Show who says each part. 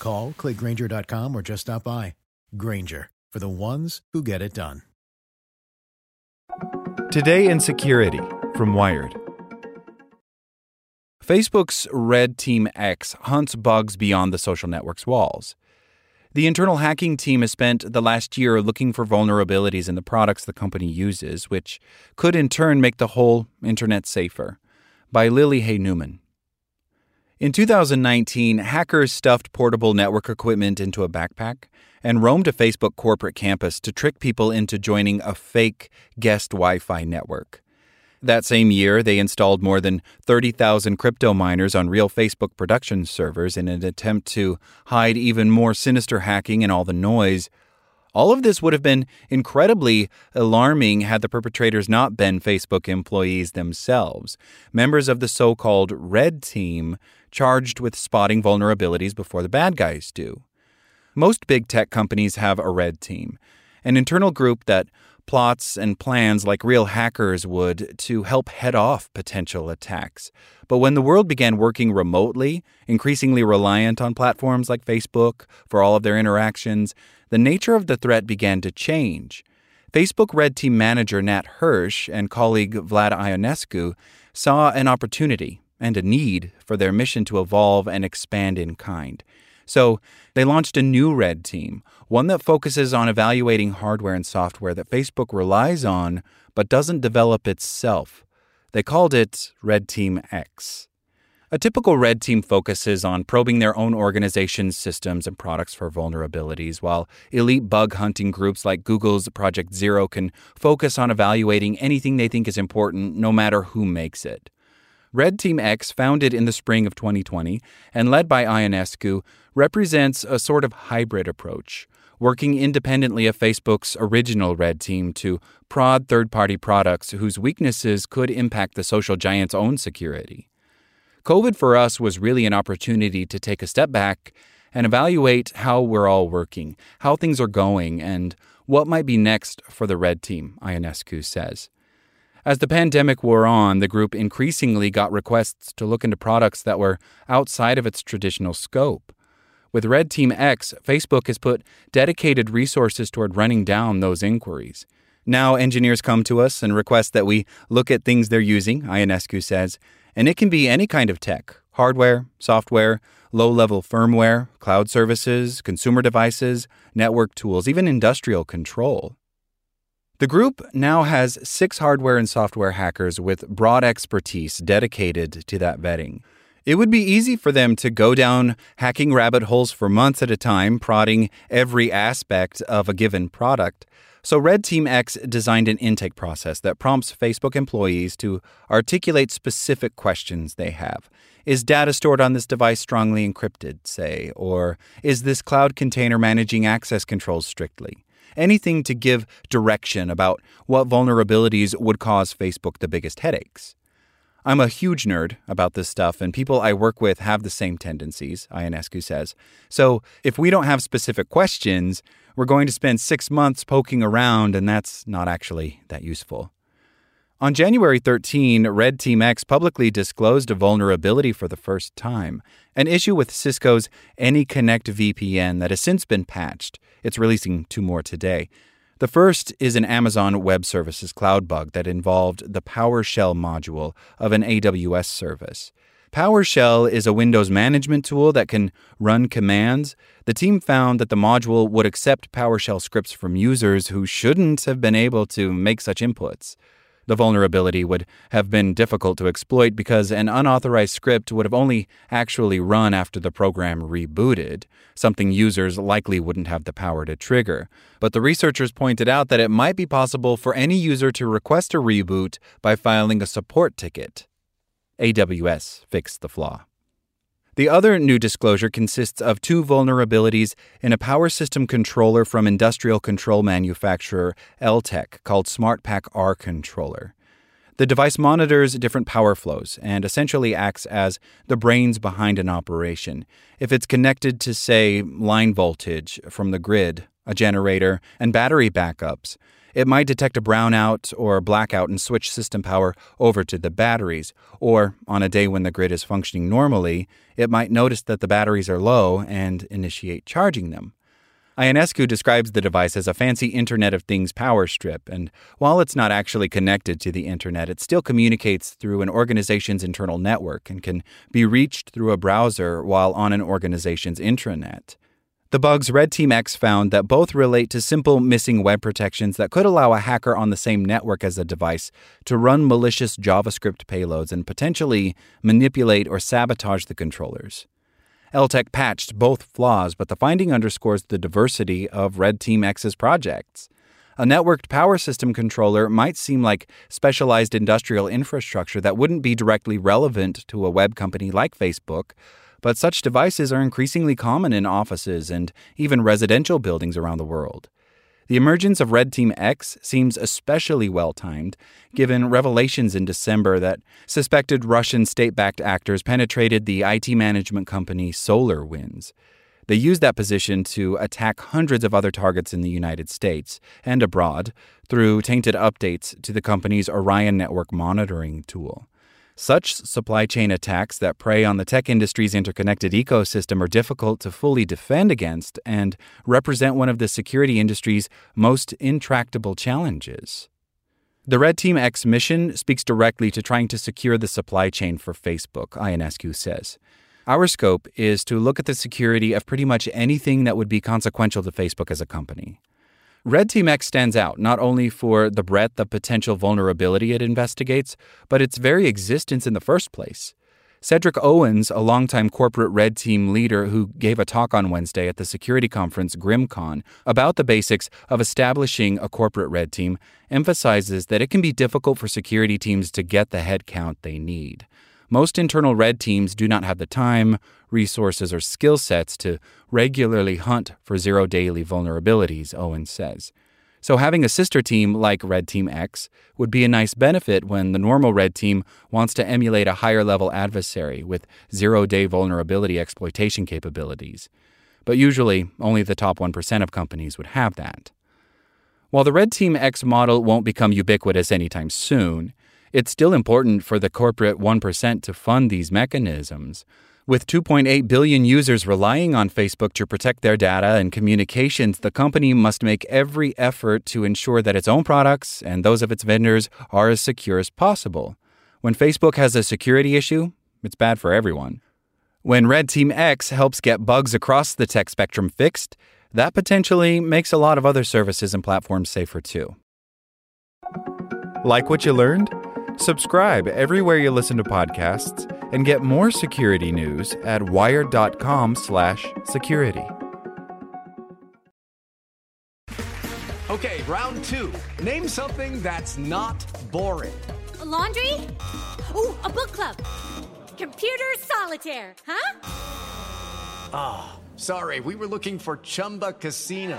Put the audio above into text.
Speaker 1: Call, clickgrainger.com, or just stop by. Grainger, for the ones who get it done.
Speaker 2: Today in Security from Wired.
Speaker 3: Facebook's Red Team X hunts bugs beyond the social network's walls. The internal hacking team has spent the last year looking for vulnerabilities in the products the company uses, which could in turn make the whole internet safer. By Lily Hay Newman. In 2019, hackers stuffed portable network equipment into a backpack and roamed a Facebook corporate campus to trick people into joining a fake guest Wi Fi network. That same year, they installed more than 30,000 crypto miners on real Facebook production servers in an attempt to hide even more sinister hacking and all the noise. All of this would have been incredibly alarming had the perpetrators not been Facebook employees themselves, members of the so called Red Team, charged with spotting vulnerabilities before the bad guys do. Most big tech companies have a Red Team, an internal group that plots and plans like real hackers would to help head off potential attacks. But when the world began working remotely, increasingly reliant on platforms like Facebook for all of their interactions, the nature of the threat began to change. Facebook Red Team manager Nat Hirsch and colleague Vlad Ionescu saw an opportunity and a need for their mission to evolve and expand in kind. So they launched a new Red Team, one that focuses on evaluating hardware and software that Facebook relies on but doesn't develop itself. They called it Red Team X. A typical red team focuses on probing their own organization's systems and products for vulnerabilities, while elite bug hunting groups like Google's Project Zero can focus on evaluating anything they think is important, no matter who makes it. Red Team X, founded in the spring of 2020 and led by Ionescu, represents a sort of hybrid approach, working independently of Facebook's original Red Team to prod third party products whose weaknesses could impact the social giant's own security. COVID for us was really an opportunity to take a step back and evaluate how we're all working, how things are going, and what might be next for the Red Team, Ionescu says. As the pandemic wore on, the group increasingly got requests to look into products that were outside of its traditional scope. With Red Team X, Facebook has put dedicated resources toward running down those inquiries. Now, engineers come to us and request that we look at things they're using, Ionescu says, and it can be any kind of tech hardware, software, low level firmware, cloud services, consumer devices, network tools, even industrial control. The group now has six hardware and software hackers with broad expertise dedicated to that vetting. It would be easy for them to go down hacking rabbit holes for months at a time, prodding every aspect of a given product. So, Red Team X designed an intake process that prompts Facebook employees to articulate specific questions they have. Is data stored on this device strongly encrypted, say? Or is this cloud container managing access controls strictly? Anything to give direction about what vulnerabilities would cause Facebook the biggest headaches. I'm a huge nerd about this stuff, and people I work with have the same tendencies, Ionescu says. So if we don't have specific questions, we're going to spend six months poking around, and that's not actually that useful. On January 13, Red Team X publicly disclosed a vulnerability for the first time, an issue with Cisco's AnyConnect VPN that has since been patched. It's releasing two more today. The first is an Amazon Web Services cloud bug that involved the PowerShell module of an AWS service. PowerShell is a Windows management tool that can run commands. The team found that the module would accept PowerShell scripts from users who shouldn't have been able to make such inputs. The vulnerability would have been difficult to exploit because an unauthorized script would have only actually run after the program rebooted, something users likely wouldn't have the power to trigger. But the researchers pointed out that it might be possible for any user to request a reboot by filing a support ticket. AWS fixed the flaw. The other new disclosure consists of two vulnerabilities in a power system controller from industrial control manufacturer Eltek called SmartPack R Controller. The device monitors different power flows and essentially acts as the brains behind an operation. If it's connected to, say, line voltage from the grid, a generator, and battery backups, it might detect a brownout or blackout and switch system power over to the batteries. Or, on a day when the grid is functioning normally, it might notice that the batteries are low and initiate charging them. Ionescu describes the device as a fancy Internet of Things power strip, and while it's not actually connected to the Internet, it still communicates through an organization's internal network and can be reached through a browser while on an organization's intranet. The bugs Red Team X found that both relate to simple missing web protections that could allow a hacker on the same network as a device to run malicious JavaScript payloads and potentially manipulate or sabotage the controllers. Eltek patched both flaws, but the finding underscores the diversity of Red Team X's projects. A networked power system controller might seem like specialized industrial infrastructure that wouldn't be directly relevant to a web company like Facebook, but such devices are increasingly common in offices and even residential buildings around the world. The emergence of Red Team X seems especially well timed, given revelations in December that suspected Russian state backed actors penetrated the IT management company SolarWinds. They used that position to attack hundreds of other targets in the United States and abroad through tainted updates to the company's Orion network monitoring tool. Such supply chain attacks that prey on the tech industry's interconnected ecosystem are difficult to fully defend against and represent one of the security industry's most intractable challenges. The Red Team X mission speaks directly to trying to secure the supply chain for Facebook, Ionescu says. Our scope is to look at the security of pretty much anything that would be consequential to Facebook as a company. Red Team X stands out not only for the breadth of potential vulnerability it investigates, but its very existence in the first place. Cedric Owens, a longtime corporate red team leader who gave a talk on Wednesday at the security conference GrimmCon about the basics of establishing a corporate red team, emphasizes that it can be difficult for security teams to get the headcount they need. Most internal red teams do not have the time, resources, or skill sets to regularly hunt for zero day vulnerabilities, Owens says. So, having a sister team like Red Team X would be a nice benefit when the normal Red Team wants to emulate a higher level adversary with zero day vulnerability exploitation capabilities. But usually, only the top 1% of companies would have that. While the Red Team X model won't become ubiquitous anytime soon, it's still important for the corporate 1% to fund these mechanisms. With 2.8 billion users relying on Facebook to protect their data and communications, the company must make every effort to ensure that its own products and those of its vendors are as secure as possible. When Facebook has a security issue, it's bad for everyone. When Red Team X helps get bugs across the tech spectrum fixed, that potentially makes a lot of other services and platforms safer too.
Speaker 2: Like what you learned? Subscribe everywhere you listen to podcasts and get more security news at wired.com/security.
Speaker 4: Okay, round 2. Name something that's not boring.
Speaker 5: A laundry? Ooh, a book club. Computer solitaire, huh?
Speaker 4: Ah, oh, sorry. We were looking for Chumba Casino.